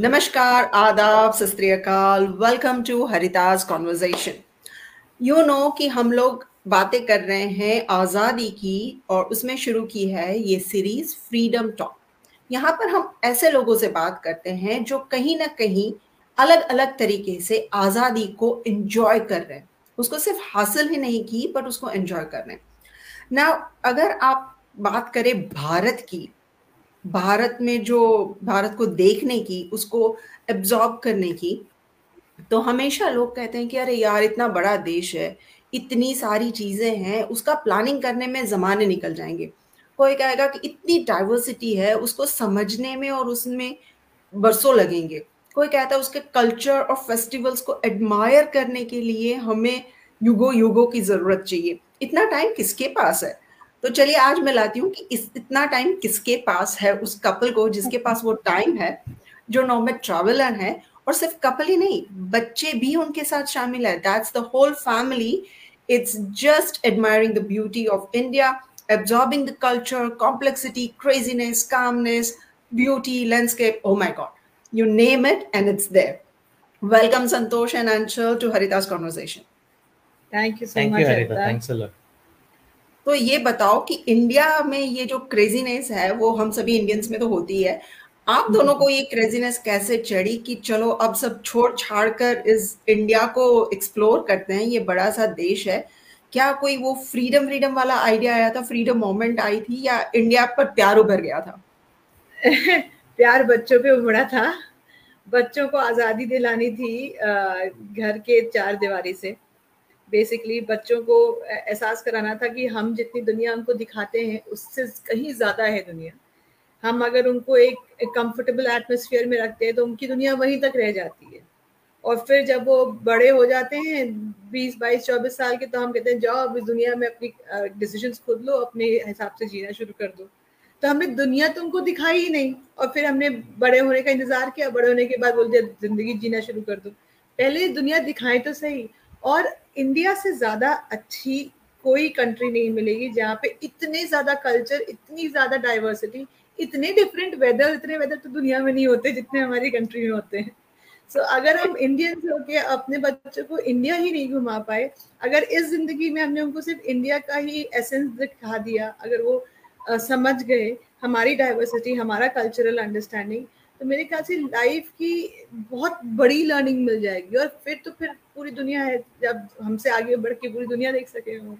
नमस्कार, आदाब, सत welcome to heritage conversation you know कि हम लोग बातें कर रहे हैं आज़ादी की और उसमें शुरू की है ये सीरीज़ फ्रीडम टॉक यहाँ पर हम ऐसे लोगों से बात करते हैं जो कहीं ना कहीं अलग अलग तरीके से आज़ादी को एंजॉय कर रहे हैं। उसको सिर्फ़ हासिल ही नहीं की बट उसको एंजॉय कर रहे हैं। ना अगर आप बात करें भारत की भारत में जो भारत को देखने की, उसको एब्जॉर्ब करने की तो हमेशा लोग कहते हैं कि अरे यार, इतना बड़ा देश है, इतनी सारी चीज़ें हैं, उसका प्लानिंग करने में जमाने निकल जाएँगे। कोई कहेगा कि इतनी डाइवर्सिटी है, उसको समझने में और उसमें बरसों लगेंगे। कोई कहता है उसके कल्चर और फेस्टिवल्स को एडमायर करने के लिए हमें युगो युगो की ज़रूरत चाहिए। इतना टाइम किसके पास है? तो चलिए आज मैं लाती हूँ कि इस इतना टाइम किसके पास है उस कपल को जिसके पास वो टाइम है जो नॉमेड ट्रैवलर है और सिर्फ़ कपल ही नहीं बच्चे भी उनके साथ शामिल है। That's the whole family it's just admiring the beauty of India absorbing the culture complexity craziness calmness beauty landscape oh my god you name it and it's there welcome Santosh and Anshal to heritage conversation thank you so much thanks a lot तो ये बताओ कि India में ये जो craziness है वो हम सभी इंडियंस में तो होती है। आप दोनों को ये क्रेजीनेस कैसे चढ़ी कि चलो अब सब छोड़ छाड़ कर इस इंडिया को एक्सप्लोर करते हैं ये बड़ा सा देश है। क्या कोई वो फ्रीडम फ्रीडम वाला आइडिया आया था? फ्रीडम मोमेंट आई थी या इंडिया पर प्यार उभर गया था? प्यार बच्चों पे उभरा था। बच्चों को आज़ादी दिलानी थी घर के चार दीवारी से। बेसिकली बच्चों को एहसास कराना था कि हम जितनी दुनिया उनको दिखाते हैं उससे कहीं ज़्यादा है दुनिया। हम अगर उनको एक, कंफर्टेबल एटमोसफियर में रखते हैं तो उनकी दुनिया वहीं तक रह जाती है। और फिर जब वो बड़े हो जाते हैं बीस बाईस चौबीस साल के तो हम कहते हैं जाओ अब इस दुनिया में अपनी डिसीजंस खुद लो अपने हिसाब से जीना शुरू कर दो। तो हमने दुनिया तो उनको दिखाई ही नहीं और फिर हमने बड़े होने का इंतज़ार किया बड़े होने के बाद बोल दिया ज़िंदगी जीना शुरू कर दो। पहले दुनिया दिखाए तो सही और इंडिया से ज़्यादा अच्छी कोई कंट्री नहीं मिलेगी जहाँ पे इतने ज़्यादा कल्चर इतनी ज़्यादा डाइवर्सिटी इतने डिफरेंट वेदर इतने वेदर तो दुनिया में नहीं होते जितने हमारी कंट्री में होते हैं। सो so, अगर हम इंडियंस होके अपने बच्चों को इंडिया ही नहीं घुमा पाए अगर इस ज़िंदगी में हमने उनको सिर्फ़ इंडिया का ही एसेंस दिखा दिया अगर वो आ, समझ गए हमारी डाइवर्सिटी हमारा कल्चरल अंडरस्टैंडिंग तो मेरे ख्याल से लाइफ की बहुत बड़ी लर्निंग मिल जाएगी और फिर तो फिर पूरी दुनिया है जब हमसे आगे बढ़ के पूरी दुनिया देख सके वो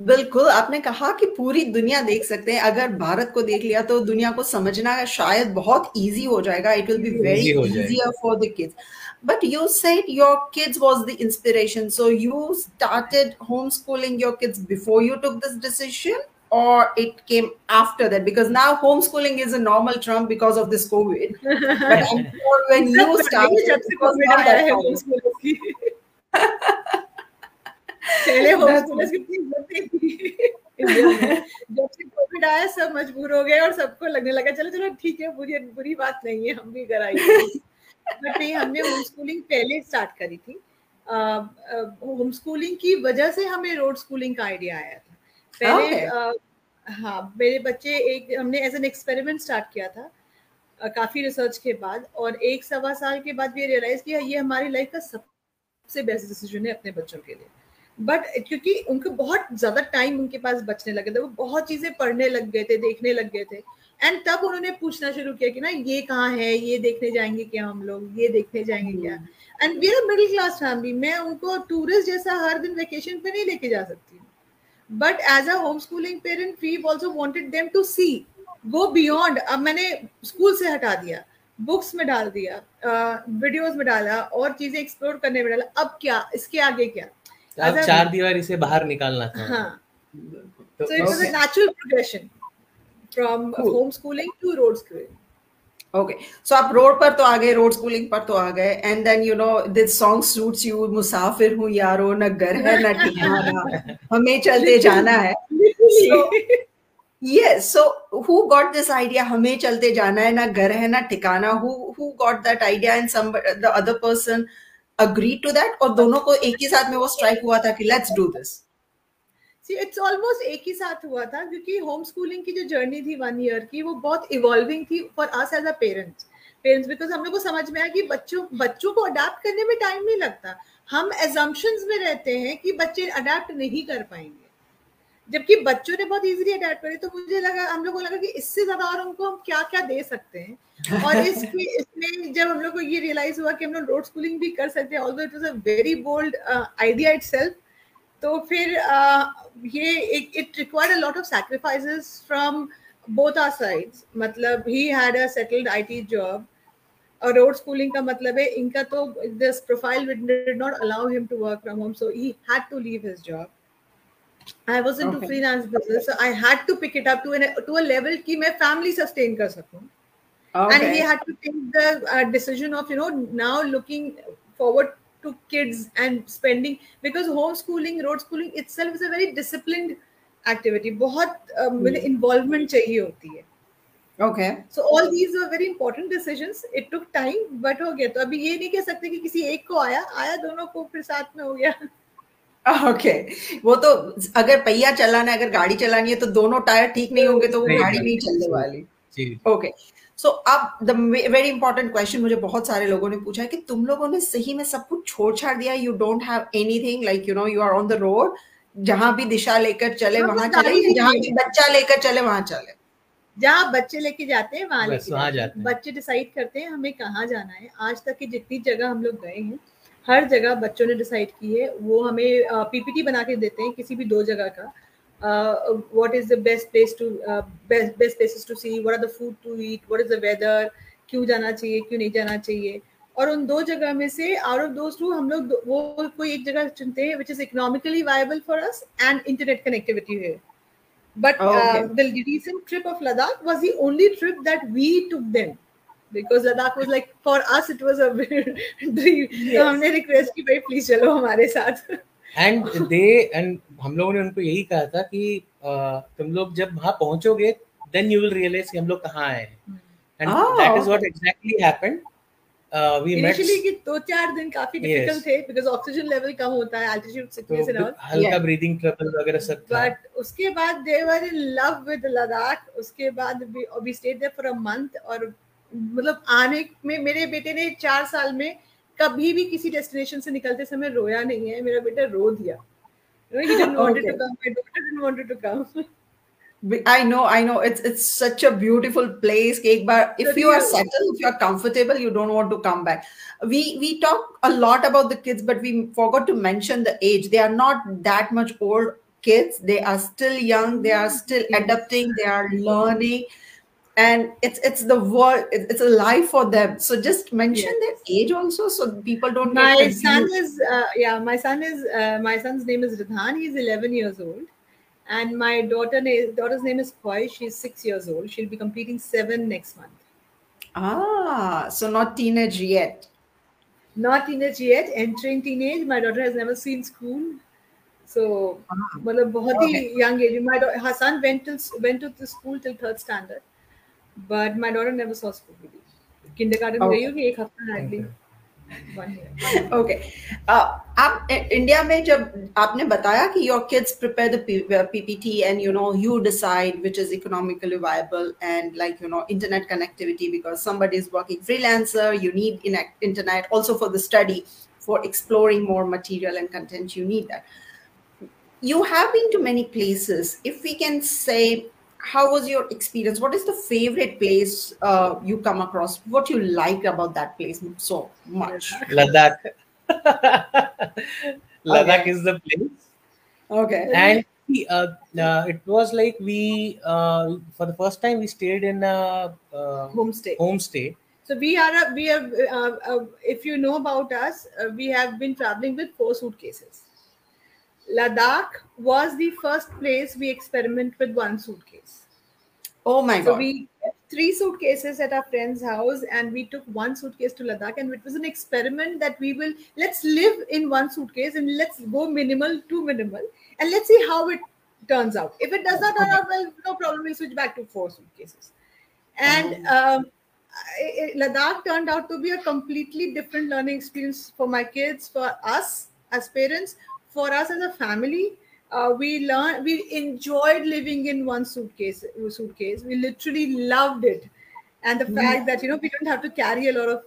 बिल्कुल आपने कहा कि पूरी दुनिया देख सकते हैं। अगर भारत को देख लिया तो दुनिया को समझना शायद बहुत इजी हो जाएगा। It will be very easier for the kids but you said your kids was the inspiration. So you started homeschooling your kids before you took this decision? Or it came after that because now homeschooling is a normal term because of this covid but i'm sure when you started it was not that जब से Covid आया सब मजबूर हो गए और सबको लगने लगा चलो चलो ठीक है बुरी बुरी बात नहीं है हम भी घर आएँगे बट नहीं हमने होम स्कूलिंग पहले स्टार्ट करी थी होम स्कूलिंग की वजह से हमें रोड स्कूलिंग का आइडिया आया था पहले okay. हाँ मेरे बच्चे एक हमने एज एन एक्सपेरिमेंट स्टार्ट किया था काफ़ी रिसर्च के बाद और एक सवा साल के बाद भी रियलाइज़ किया ये हमारी लाइफ का सबसे बेस्ट डिसीज़न है अपने बच्चों के लिए। बट क्योंकि उनको बहुत ज़्यादा टाइम उनके पास बचने लगे थे वो बहुत चीज़ें पढ़ने लग गए थे देखने लग गए थे। एंड तब उन्होंने पूछना शुरू किया कि ना ये कहाँ है ये देखने जाएँगे क्या हम लोग ये देखने जाएँगे क्या? And we are middle class family मैं उनको टूरिस्ट जैसा हर दिन वेकेशन पे नहीं लेके जा सकती। But as a home schooling parent we also wanted them to see go beyond अब मैंने स्कूल से हटा दिया बुक्स में डाल दिया वीडियोस uh, में डाला और चीज़ें एक्सप्लोर करने में डाला। अब क्या इसके आगे क्या? अब चार दीवारी से बाहर निकालना था। हाँ। so it was a natural progression from cool. homeschooling to road schooling okay so आप रोड पर तो आ गए रोड स्कूलिंग पर तो आ गए and then you know this song suits you मुसाफिर हूँ यारो न घर है न ठिकाना हमें चलते जाना है। Yes so who got this idea हमें चलते जाना है ना घर है ना ठिकाना? Who who got that idea and some the other person agreed to that? और दोनों को एक ही साथ में वो स्ट्राइक हुआ था कि let's do this. It's almost एक ही साथ हुआ था क्योंकि होम स्कूलिंग की जो जर्नी थी वन ईयर की वो बहुत इवॉल्विंग थी for us as a parents parents because हम लोग को समझ में आया कि बच्चों बच्चों को अडाप्ट करने में टाइम नहीं लगता। हम एजम्पन्स में रहते हैं कि बच्चे अडाप्ट नहीं कर पाएँगे। जबकि बच्चों ने बहुत इजीली अडेप्ट करे तो मुझे लगा हम लोग को लगा कि इससे ज़्यादा और उनको हम क्या क्या दे सकते हैं। और इसके इसमें जब हम लोग को ये रियलाइज़ हुआ कि हम लोग रोड स्कूलिंग भी कर सकते हैं although it was a very bold idea itself तो फिर ये it required a lot of sacrifices from both our sides मतलब he had a settled IT job और रोड स्कूलिंग का मतलब है इनका तो this profile did not allow him to work from home so he had to leave his job I was into freelance business so I had to pick it up to to a level कि मैं family sustain कर सकूँ। And he had to take the decision of you know now looking forward to kids and spending because homeschooling, road schooling itself is a very disciplined activity. बहुत uh, hmm. involvement चाहिए होती है. Okay. So all these were very important decisions. It took time, but हो गया. तो अभी ये नहीं कह सकते कि किसी एक को आया, आया दोनों को फिर साथ में हो गया. Okay okay. वो तो अगर पहिया चलाना है अगर गाड़ी चलानी है तो दोनों टायर ठीक नहीं होंगे तो वो गाड़ी नहीं चलने वाली ओके सो अब द वेरी इंपॉर्टेंट क्वेश्चन मुझे बहुत सारे लोगों ने पूछा है कि तुम लोगों ने सही में सब कुछ छोड़ छाड़ दिया you don't have anything like you know you are on the road जहाँ भी दिशा लेकर चले वहाँ चले जहाँ भी बच्चा लेकर चले वहाँ चले। जहाँ बच्चे लेके जाते हैं वहाँ लेके जाते हैं। बच्चे डिसाइड करते हैं हमें कहाँ जाना है। आज तक की जितनी जगह हम लोग गए हैं हर जगह बच्चों ने डिसाइड की है वो हमें पीपीटी बना के देते हैं किसी भी दो जगह का। What is the best place to best best places to see what are the food to eat what is the weather क्यों जाना चाहिए क्यों नहीं जाना चाहिए और उन दो जगह में से आउट ऑफ दोस टू हम लोग वो कोई एक जगह चुनते हैं which is economically viable for us and internet connectivity है but the recent trip of Ladakh was the only trip that we took them because Ladakh was like for us it was a dream. Yes. तो हमने request की भाई please चलो हमारे साथ and they and हम लोगों ने उनको यही कहा था कि uh, तुम लोग जब वहाँ पहुंचोगे देन यू विल रियलाइज़ कि हम लोग कहाँ आए and that is what exactly happened we initially कि दो चार दिन काफ़ी डिफ़िकल्ट थे बिकॉज़ ऑक्सीजन लेवल कम होता है एल्टीट्यूड सिकनेस एंड ऑल हल्का ब्रीदिंग ट्रबल वगैरह सब था। बट उसके बाद they were in love with Ladakh उसके बाद we stayed there for a month और मतलब आने में मेरे बेटे ने चार साल में कभी भी किसी डेस्टिनेशन से निकलते समय रोया नहीं है मेरा बेटा रो दिया I know, I know. It's it's such a beautiful place. एक बार, if you are settled, if you are comfortable, you don't want to come back. We we talk a lot about the kids, but we forgot to mention the age. They are not that much old kids. They are still young. They are still adapting. They are learning and it's it's the world it's a life for them so just mention yes. their age also so people don't my son is uh, yeah my son is uh, my son's name is Radhan he's 11 years old and my daughter daughter's name is Koi she's 6 years old she'll be completing 7 next month ah so not teenage yet not teenage yet entering teenage my daughter has never seen school so ah, मतलब बहुत ही young age my her son went to went to the school till third standard but my daughter never saw Scooby Doo. Kindergarten गई होगी एक हफ्ता hardly okay आप India में जब आपने बताया कि your kids prepare the PPT and you know you decide which is economically viable and like you know internet connectivity because somebody is working freelancer you need internet also for the study for exploring more material and content you need that you have been to many places if we can say how was your experience? What is the favorite place uh, you come across? What you like about that place so much? Ladakh. Ladakh. Okay. is the place. Okay. And uh, uh, it was like we uh, for the first time we stayed in a uh, homestay. homestay. So we are a, we have uh, uh, if you know about us we have been traveling with four suitcases Ladakh was the first place we experiment with one suitcase. Oh my so god! we three suitcases at our friend's house, and we took one suitcase to Ladakh, and it was an experiment that we will let's live in one suitcase and let's go minimal to minimal, and let's see how it turns out. If it does not turn out well, no problem. we'll switch back to four suitcases, and. Oh. Um, Ladakh turned out to be a completely different learning experience for my kids, for us as parents, for us as a family, uh, we learned we enjoyed living in one suitcase suitcase we literally loved it and the mm-hmm. fact that you know we don't have to carry a lot of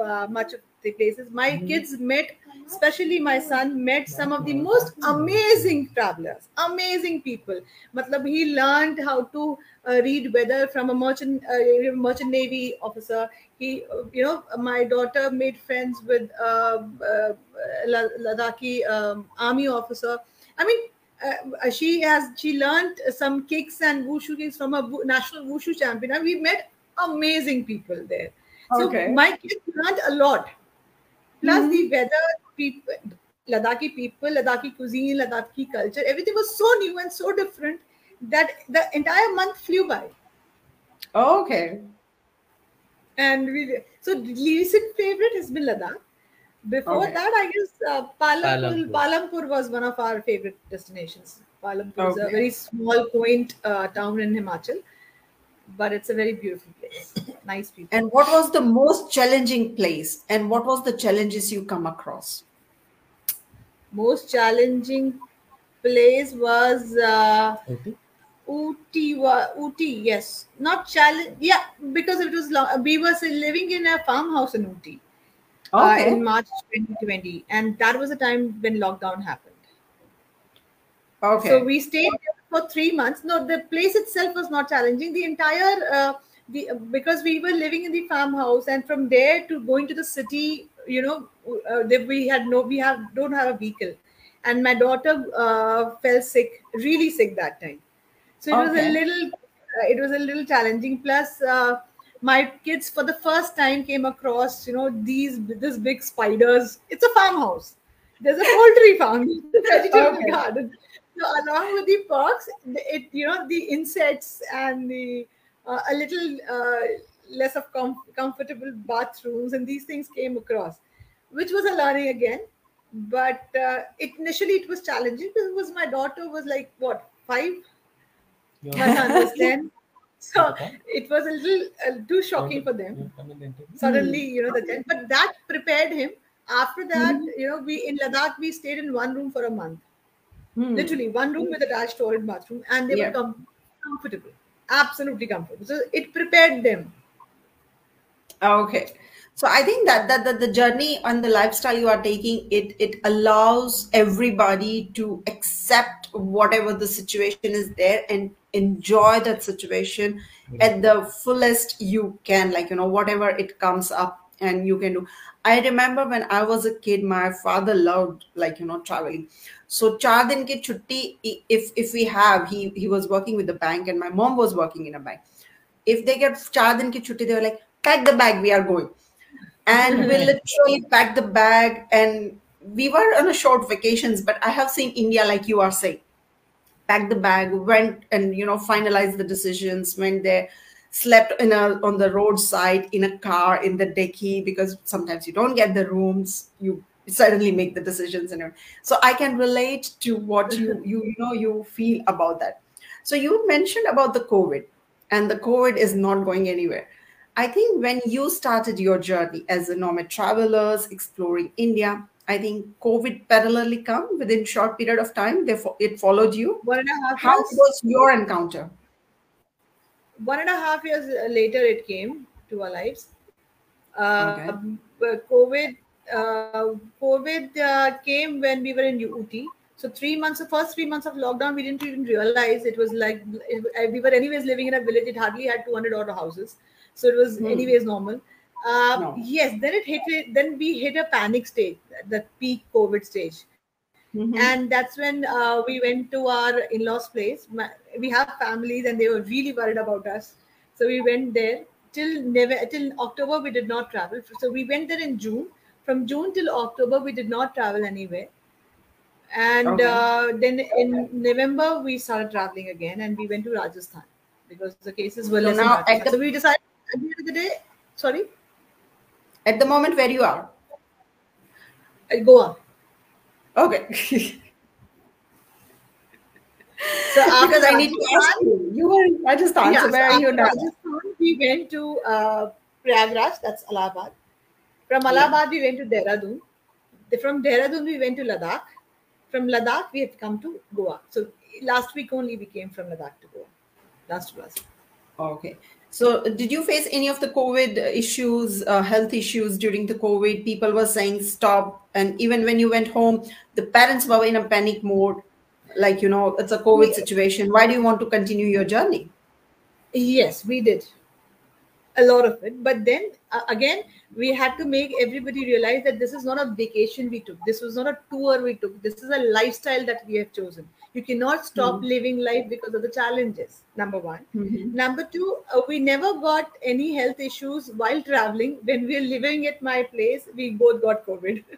uh, much of the places. My mm-hmm. kids met, especially my son, met some of the most amazing travelers, amazing people. Matlab, he learned how to uh, read weather from a merchant uh, merchant navy officer. He, uh, you know, my daughter made friends with uh, uh, Ladakhi um, army officer. I mean, uh, she has she learned some kicks and wushu kicks from a national wushu champion and we met amazing people there okay. so my kids learned a lot plus mm-hmm. the weather people ladakhi people ladakhi cuisine ladakhi culture everything was so new and so different that the entire month flew by oh, okay and we so recent favorite has been ladakh before okay. that, I guess uh, Palampur, Palampur was one of our favorite destinations. Palampur okay. is a very small, quaint uh, town in Himachal, but it's a very beautiful place. nice people. And what was the most challenging place? And what was the challenges you come across? Most challenging place was uh, okay. Ooty, Uti, yes, not challenge. Yeah, because it was long. We were living in a farmhouse in Ooty okay. uh, in March 2020, and that was the time when lockdown happened. Okay. So we stayed for three months. No, the place itself was not challenging. The entire uh, the because we were living in the farmhouse, and from there to going to the city, you know, uh, we had no, we have don't have a vehicle, and my daughter uh, fell sick, really sick that time. So it okay. was a little, uh, it was a little challenging. Plus uh, my kids for the first time came across you know these this big spiders it's a farmhouse there's a poultry farm a vegetable okay. garden so along with the perks it you know the insects and the uh, a little uh, less of com- comfortable bathrooms and these things came across which was a learning again but uh, it, initially it was challenging because my daughter was like what five yeah. my son was 10 so it was a little uh, too shocking for them. Suddenly, you know, the but that prepared him. After that, mm-hmm. you know, we in Ladakh we stayed in one room for a month, mm. literally one room with a attached toilet bathroom, and they yeah. were com- comfortable, absolutely comfortable. So it prepared them. Okay so i think that, that that the journey and the lifestyle you are taking it it allows everybody to accept whatever the situation is there and enjoy that situation at the fullest you can like you know whatever it comes up and you can do i remember when i was a kid my father loved like you know traveling so char din ki chutti if if we have he he was working with the bank and my mom was working in a bank. If they get char din ki chutti they were like pack the bag we are going. And we literally packed the bag and we were on a short vacations but i have seen india like you are saying. Packed the bag went and you know finalized the decisions went there slept in a on the roadside in a car in the decky because sometimes you don't get the rooms you suddenly make the decisions and so i can relate to what you you, you know you feel about that so you mentioned about the covid and the covid is not going anywhere I think when you started your journey as a nomad travelers exploring India, I think COVID parallelly come within short period of time. Therefore, it followed you. One and a half. How years. was your encounter? One and a half years later, it came to our lives. Uh, okay. COVID, COVID uh, came when we were in Ooty. So three months, the first three months of lockdown, we didn't even realize it was like it, we were anyways living in a village. It hardly had 200 odd houses so it was mm. anyways normal uh, no. yes then it hit it then we hit a panic stage the peak covid stage mm-hmm. and that's when uh, we went to our in-laws place we have families and they were really worried about us so we went there till never till october we did not travel so we went there in june from june till october we did not travel anywhere and okay. uh, then in november we started traveling again and we went to rajasthan because the cases were less so, now, the- so we decided at the end of the day, sorry? At the moment where you are? At Goa. Okay. so because I need to ask you, you were in Rajasthan, yeah, so where so are you now? Rajasthan, we went to uh, Prayagraj, that's Allahabad. From Allahabad, yeah. we went to Dehradun. From Dehradun, we went to Ladakh. From Ladakh, we have come to Goa. So last week only we came from Ladakh to Goa. Last last. Okay. So, did you face any of the COVID issues, uh, health issues during the COVID? People were saying stop, and even when you went home, the parents were in a panic mode. Like you know, it's a COVID situation. Why do you want to continue your journey? Yes, we did a lot of it. But then uh, again, we had to make everybody realize that this is not a vacation we took. This was not a tour we took. This is a lifestyle that we have chosen. You cannot stop mm-hmm. living life because of the challenges. Number one. Mm-hmm. Number two, uh, we never got any health issues while traveling. When we were living at my place, we both got COVID.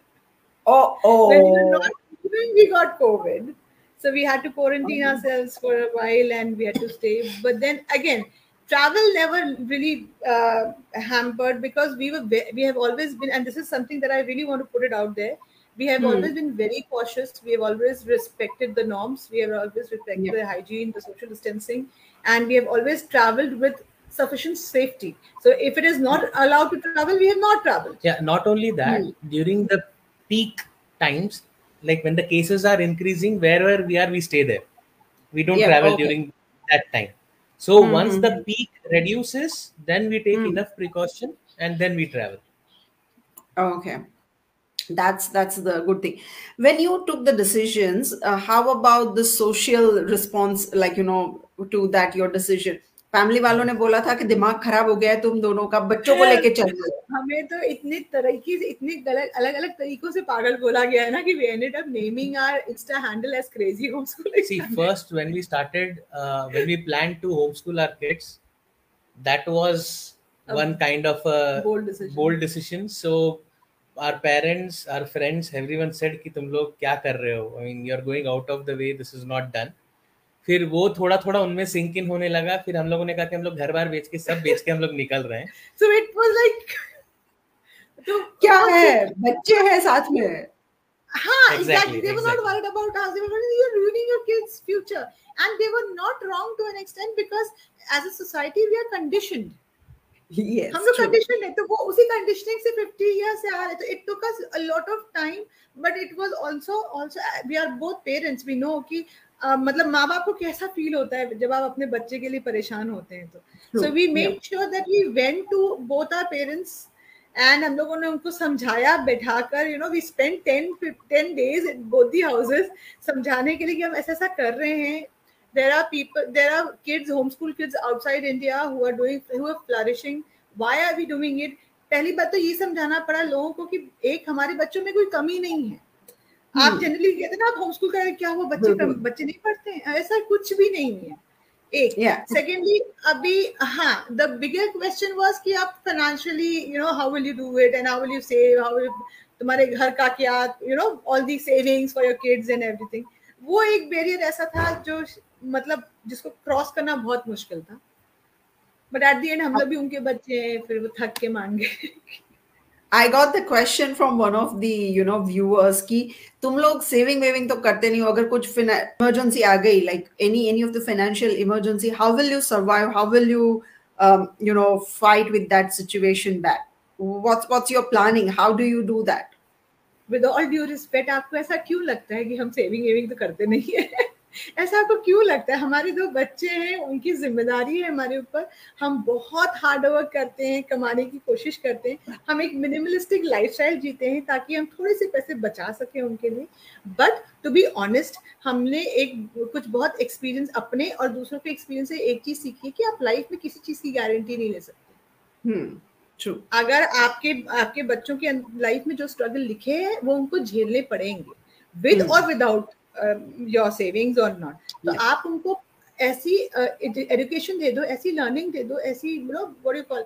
Oh, oh. when we were not living, we got COVID. So we had to quarantine oh. ourselves for a while and we had to stay. But then again, travel never really uh, hampered because we were we have always been and this is something that i really want to put it out there. We have hmm. always been very cautious. We have always respected the norms. We have always respected the hygiene the social distancing and we have always traveled with sufficient safety. So if it is not allowed to travel we have not traveled. Yeah not only that hmm. during the peak times like when the cases are increasing wherever we are we stay there. We don't yeah, travel okay. during that time so mm-hmm. once the peak reduces, then we take mm. enough precaution and then we travel. Okay. That's that's the good thing. When you took the decisions, uh, how about the social response, like you know, to that your decision? Family वालों ने बोला था कि दिमाग खराब हो गया है तुम दोनों का बच्चों को लेके चल हमें तो इतने तरीके से इतने अलग अलग अलग तरीकों से पागल बोला गया है ना कि we up naming our insta handle as crazy home school see first when we started when we plan to home school our kids that was one kind of bold decision so our parents our friends everyone said कि तुम लोग क्या कर रहे हो? I mean you are going out of the way this is not done फिर वो थोड़ा थोड़ा उनमें सिंक इन होने लगा फिर हम लोगों ने कहा कि हम लोग घर बार बेच के सब बेच के हम लोग निकल रहे हैं। सो इट वाज लाइक तो क्या है? बच्चे हैं साथ में। हाँ exactly they were not worried about us. They were worried you're ruining your kids future. And they were not wrong to an extent because as a society we are conditioned. Yes, हम लोग condition है तो वो उसी conditioning से 50 years से आ रहे तो it took us a lot of time but it was also also we are both parents we know कि मतलब माँ बाप को कैसा फील होता है जब आप अपने बच्चे के लिए परेशान होते हैं तो? So we make sure that we went to both our parents and हम लोगों ने उनको समझाया बैठाकर you know we spend ten ten days in both the houses समझाने के लिए कि हम ऐसा ऐसा कर रहे हैं। There are people there are kids homeschool kids outside India who are doing who are flourishing. Why are we doing it? पहली बात तो ये समझाना पड़ा लोगों को कि एक हमारे बच्चों में कोई कमी नहीं है। आप जनरली हम्म। कहते ना आप होम स्कूल करें क्या हुआ? बच्चे बच्चे नहीं पढ़ते हैं? ऐसा कुछ भी नहीं है। एक सेकेंडली yeah. अभी हाँ द बिगर क्वेश्चन वाज कि आप financially you know how will you do it and how will you save how will तुम्हारे घर का क्या you know all the savings for your kids and everything वो एक बैरियर ऐसा था जो मतलब जिसको क्रॉस करना बहुत मुश्किल था। बट एट द एंड हम लोग भी उनके बच्चे हैं फिर वो थक के मान गए। I got the question from one of the you know viewers की तुम लोग सेविंग वेविंग तो करते नहीं हो, अगर कुछ इमरजेंसी आ गई like any any of the financial emergency how will you survive how will you you know, fight with that situation back? What's what's your planning? How do you do that? With all due respect, आपको ऐसा क्यों लगता है कि हम saving waving तो करते नहीं है? ऐसा आपको क्यों लगता है? हमारे दो बच्चे हैं उनकी ज़िम्मेदारी है हमारे ऊपर। हम बहुत हार्ड वर्क करते हैं कमाने की कोशिश करते हैं। हम एक मिनिमलिस्टिक लाइफस्टाइल जीते हैं ताकि हम थोड़े से पैसे बचा सके उनके लिए। बट टू बी ऑनेस्ट हमने एक कुछ बहुत एक्सपीरियंस अपने और दूसरों के एक्सपीरियंस से एक चीज़ सीखी है कि आप लाइफ में किसी चीज़ की गारंटी नहीं ले सकते। हम्म अगर आपके आपके बच्चों के लाइफ में जो स्ट्रगल लिखे हैं वो उनको झेलने पड़ेंगे। विद और विदाउट योर सेविंग्स और नॉट तो आप उनको ऐसी एजुकेशन uh, दे दो ऐसी लर्निंग दे दो ऐसी you know what you call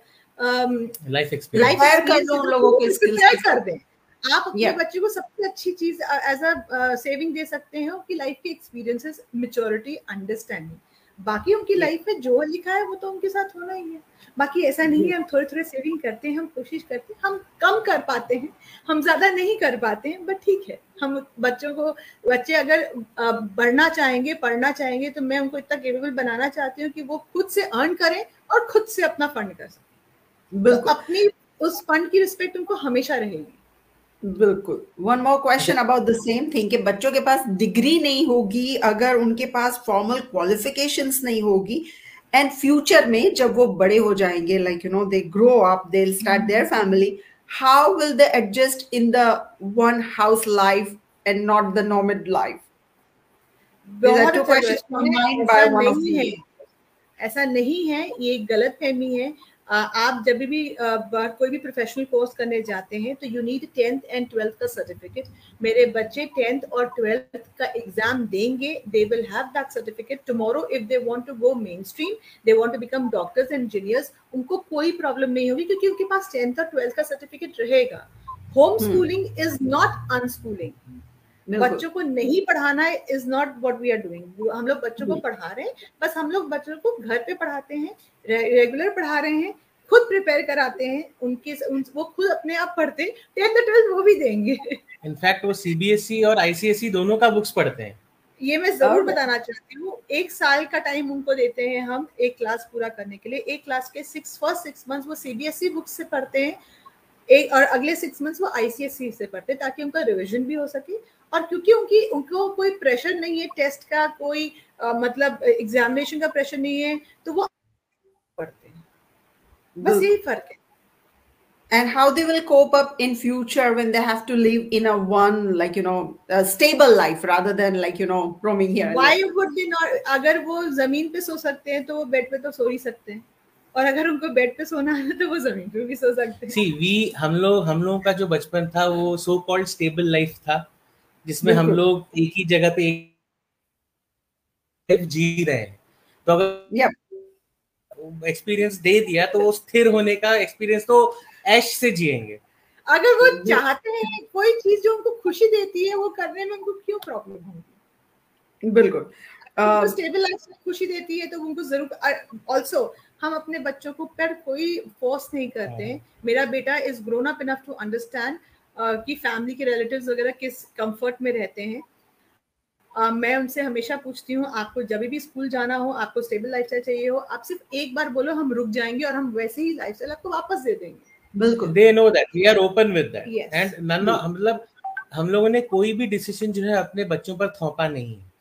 life experience कर लोगों के स्किल्स कर दें। आप अपने yeah. बच्चे को सबसे अच्छी चीज़ एज अ सेविंग दे सकते हैं कि लाइफ के एक्सपीरियंसेस मेच्योरिटी अंडरस्टैंडिंग बाकी उनकी लाइफ में जो लिखा है वो तो उनके साथ होना ही है। बाकी ऐसा नहीं है हम थोड़े थोड़े सेविंग करते हैं हम कोशिश करते हैं हम कम कर पाते हैं हम ज़्यादा नहीं कर पाते हैं बट ठीक है। हम बच्चों को बच्चे अगर बढ़ना चाहेंगे पढ़ना चाहेंगे तो मैं उनको इतना केपेबल बनाना चाहती हूँ कि वो खुद से अर्न करें और खुद से अपना फंड कर सकें। तो अपनी उस फंड की रिस्पेक्ट उनको हमेशा रहेगी। बिल्कुल। One more question about the same thing कि बच्चों के पास डिग्री नहीं होगी अगर उनके पास फॉर्मल क्वालिफिकेशन नहीं होगी एंड फ्यूचर में जब वो बड़े हो जाएँगे like you know they grow up they start their family how will they adjust in the one house life and not the nomad life? These are two questions combined by one of the ऐसा नहीं है ये एक गलत फहमी है। आप जब भी कोई भी प्रोफेशनल कोर्स करने जाते हैं तो you need tenth and twelfth का सर्टिफिकेट मेरे बच्चे टेंथ और ट्वेल्थ का एग्ज़ाम देंगे they will have that certificate tomorrow if they want to go mainstream they want to become doctors engineers उनको कोई प्रॉब्लम नहीं होगी क्योंकि उनके पास टेंथ और ट्वेल्थ का सर्टिफिकेट रहेगा. Home schooling is not unschooling बच्चों को नहीं पढ़ाना है is not what we are doing हम लोग बच्चों को पढ़ा रहे हैं बस हम लोग बच्चों को घर पे पढ़ाते हैं रेगुलर पढ़ा रहे हैं खुद प्रिपेयर कराते हैं उनके उन, वो खुद अपने आप पढ़ते टेंथ ट्वेल्थ वो भी देंगे। इनफैक्ट वो सीबीएसई e और आईसीएसई e दोनों का बुक्स पढ़ते हैं। ये मैं ज़रूर बताना चाहती हूँ एक साल का टाइम उनको देते हैं हम एक क्लास पूरा करने के लिए। एक क्लास के सिक्स फ़र्स्ट सिक्स मंथ्स वो सीबीएसई बुक्स से पढ़ते हैं एक और अगले सिक्स मंथ्स वो आईसीएसई से पढ़ते हैं ताकि उनका रिविजन भी हो सके। और क्योंकि उनकी उनको कोई प्रेशर नहीं है टेस्ट का कोई आ, मतलब एग्जामिनेशन का प्रेशर नहीं है तो वो पढ़ते हैं। बस यही फ़र्क है। And how they will cope up in future when they have to live in a one like you know a stable life rather than like you know roaming here why would they not अगर वो ज़मीन पे सो सकते हैं तो वो bed पे तो सो ही सकते हैं। और अगर उनको बेड पे सोना है तो वो ज़मीन पे भी सो सकते हैं। सी वी हम लोग हम लोगों का जो बचपन था वो सो कॉल्ड स्टेबल लाइफ था। जिसमें हम लोग एक ही जगह पे एक जी रहे हैं। तो अगर एक्सपीरियंस दे दिया तो वो स्थिर होने का एक्सपीरियंस तो ऐश से जिएँगे। अगर वो चाहते हैं कोई चीज़ जो उनको खुशी देती है वो करने में उनको क्यों प्रॉब्लम होगी? बिल्कुल। स्टेबल लाइफ खुशी देती है तो उनको ज़रूर ऑल्सो हम अपने बच्चों को पर कोई फोर्स नहीं करते। हाँ। मेरा बेटा is grown up enough to understand कि फैमिली के रिलेटिव्स वगैरह किस कंफर्ट में रहते हैं। uh, मैं उनसे हमेशा पूछती हूँ आपको जब भी स्कूल जाना हो आपको स्टेबल लाइफ चाहिए हो आप सिर्फ़ एक बार बोलो हम रुक जाएँगे और हम वैसे ही लाइफ आपको वापस दे देंगे। बिल्कुल। They know that we are open with that and none मतलब हम लोगों ने कोई भी डिसीज़न जो है अपने बच्चों पर थोपा नहीं है।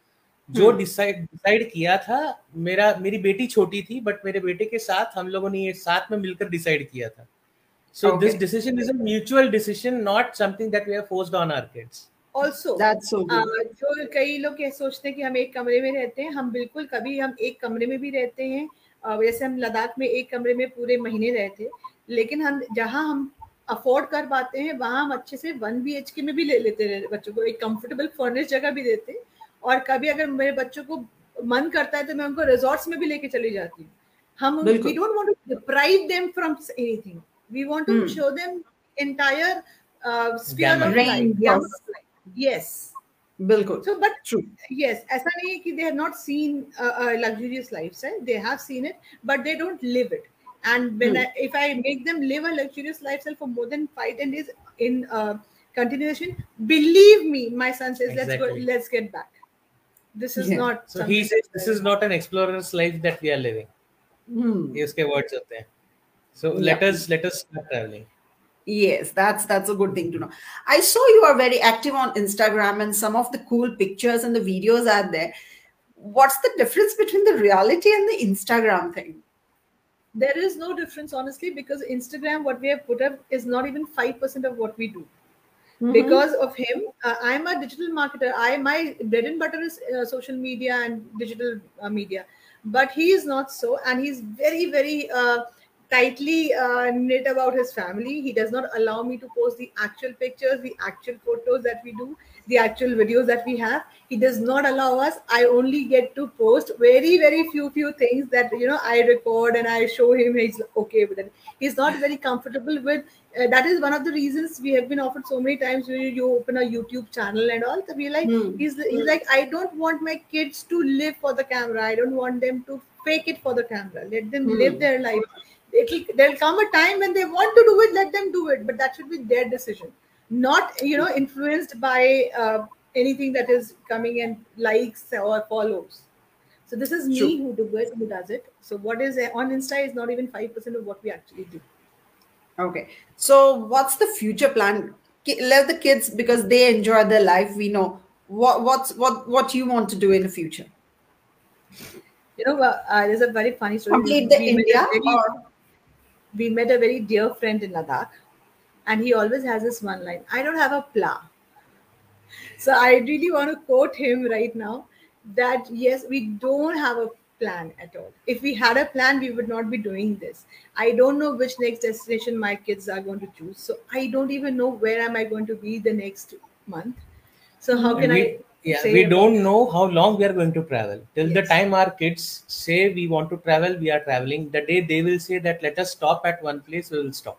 जो डिसाइड hmm. डिसाइड किया था मेरा मेरी बेटी छोटी थी बट मेरे बेटे के साथ हम लोगों ने ये साथ में मिलकर डिसाइड किया था। So okay. this decision is a mutual decision, not something that we have forced on our kids. Also, that's so good. Uh, जो कई लोग ये सोचते हैं कि हम एक कमरे में रहते हैं हम बिल्कुल कभी हम एक कमरे में भी रहते हैं uh, वैसे हम लद्दाख में एक कमरे में पूरे महीने रहते लेकिन हम जहाँ हम अफोर्ड कर पाते हैं वहाँ हम अच्छे से वन बी एच के में भी ले लेते हैं बच्चों को एक कंफर्टेबल फर्निश जगह भी देते हैं और कभी अगर मेरे बच्चों को मन करता है तो मैं उनको रिजॉर्ट्स में भी लेके चली जाती हूँ हम we don't want to deprive them from anything we want to mm. show them entire uh, sphere of life. Yes. yes. Bilkul. So, but True. yes, ऐसा नहीं है कि they have not seen a, a luxurious lifestyle. They have seen it, but they don't live it. And when mm. I, if I make them live a luxurious lifestyle for more than five ten days in uh, continuation, believe me, my son says, exactly. "Let's go, let's get back." This is yeah. not. So he says, "This is not an explorer's life that we are living." Hmm. ये उसके words होते हैं. so yeah. let us let us start traveling. Yes, that's that's a good thing to know. I saw you are very active on Instagram and some of the cool pictures and the videos are there. What's the difference between the reality and the Instagram thing? There is no difference, honestly, because Instagram, what we have put up, is not even five percent of what we do. Mm-hmm. Because of him, uh, I'm a digital marketer. I my bread and butter is uh, social media and digital uh, media, but he is not so, and he's very very uh, tightly uh, knit about his family. He does not allow me to post the actual pictures, the actual photos that we do, the actual videos that we have. He does not allow us. I only get to post very, very few, few things that you know I record and I show him. He's okay with it. He's not very comfortable with. Uh, that is one of the reasons we have been offered so many times when you open a YouTube channel and all. To be like, mm. he's, he's like, I don't want my kids to live for the camera. I don't want them to fake it for the camera. Let them mm. live their life it'll there'll come a time when they want to do it let them do it. But that should be their decision. Not you know influenced by uh, anything that is coming and likes or follows. So this is me True. who do it who does it. So what is on insta is not even 5% of what we actually do. Okay. So what's the future plan? Let the kids because they enjoy their life we know. What what's what what you want to do in the future? You know, uh, there's a very funny story. Complete the we India very, or? We met a very dear friend in Ladakh, and he always has this one line I don't have a pla. So I really want to quote him right now that yes, we don't have a plan at all. If we had a plan, we would not be doing this. I don't know which next destination my kids are going to choose. So I don't even know where am I going to be the next month. So how mm-hmm. can we, I yeah, we don't know how long we are going to travel. Till yes. the time our kids say we want to travel, we are traveling. The day they will say that let us stop at one place, we will stop.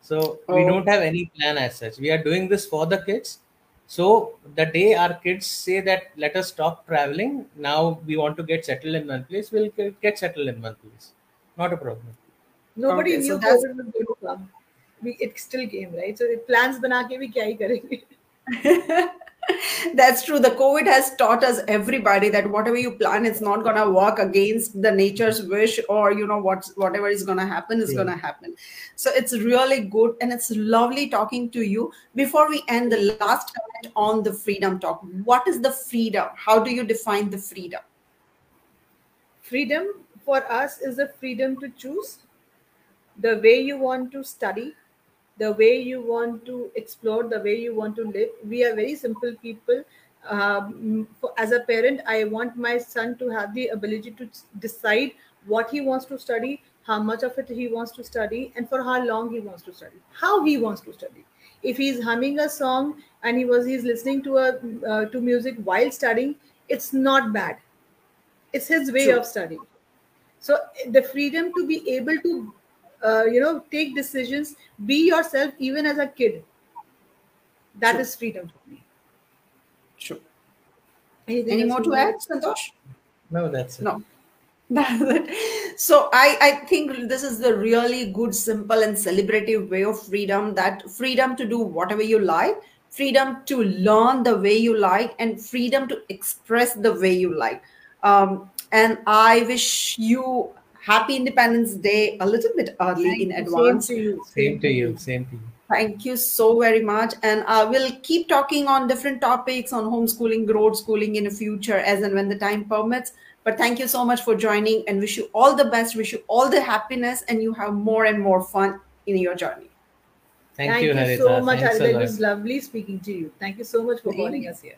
So oh. we don't have any plan as such. We are doing this for the kids so the day our kids say that let us stop traveling, now we want to get settled in one place, we'll get settled in one place. Not a problem. Nobody okay, knew so COVID was going to come. We, it still came, right? So plans bana ke bhi kya hi karenge. That's true. The COVID has taught us everybody that whatever you plan, it's not gonna work against the nature's wish, or you know what whatever is gonna happen is yeah. gonna happen. So it's really good, and it's lovely talking to you. Before we end, the last comment on the freedom talk. What is the freedom? How do you define the freedom? Freedom for us is the freedom to choose the way you want to study, the way you want to explore, the way you want to live. We are very simple people. Um, as a parent, I want my son to have the ability to decide what he wants to study, how much of it he wants to study, and for how long he wants to study, how he wants to study. If he's humming a song and he was he's listening to a uh, to music while studying, it's not bad. It's his way of studying. So the freedom to be able to uh, you know take decisions be yourself even as a kid. That sure. is freedom for me. Sure. Anything any more to add santosh? No that's it. No. So I, I think this is the really good simple and celebrative way of freedom that freedom to do whatever you like freedom to learn the way you like and freedom to express the way you like. Um, and i wish you happy Independence Day a little bit early Thank in advance. Same to you. Same to you. Same to you. Thank you so very much. And uh, I will keep talking on different topics on homeschooling, road schooling in the future as and when the time permits. But thank you so much for joining and wish you all the best, wish you all the happiness, and you have more and more fun in your journey. Thank, thank you, you so much, Harita. It was lovely speaking to you. Thank you so much for thank calling you. us here.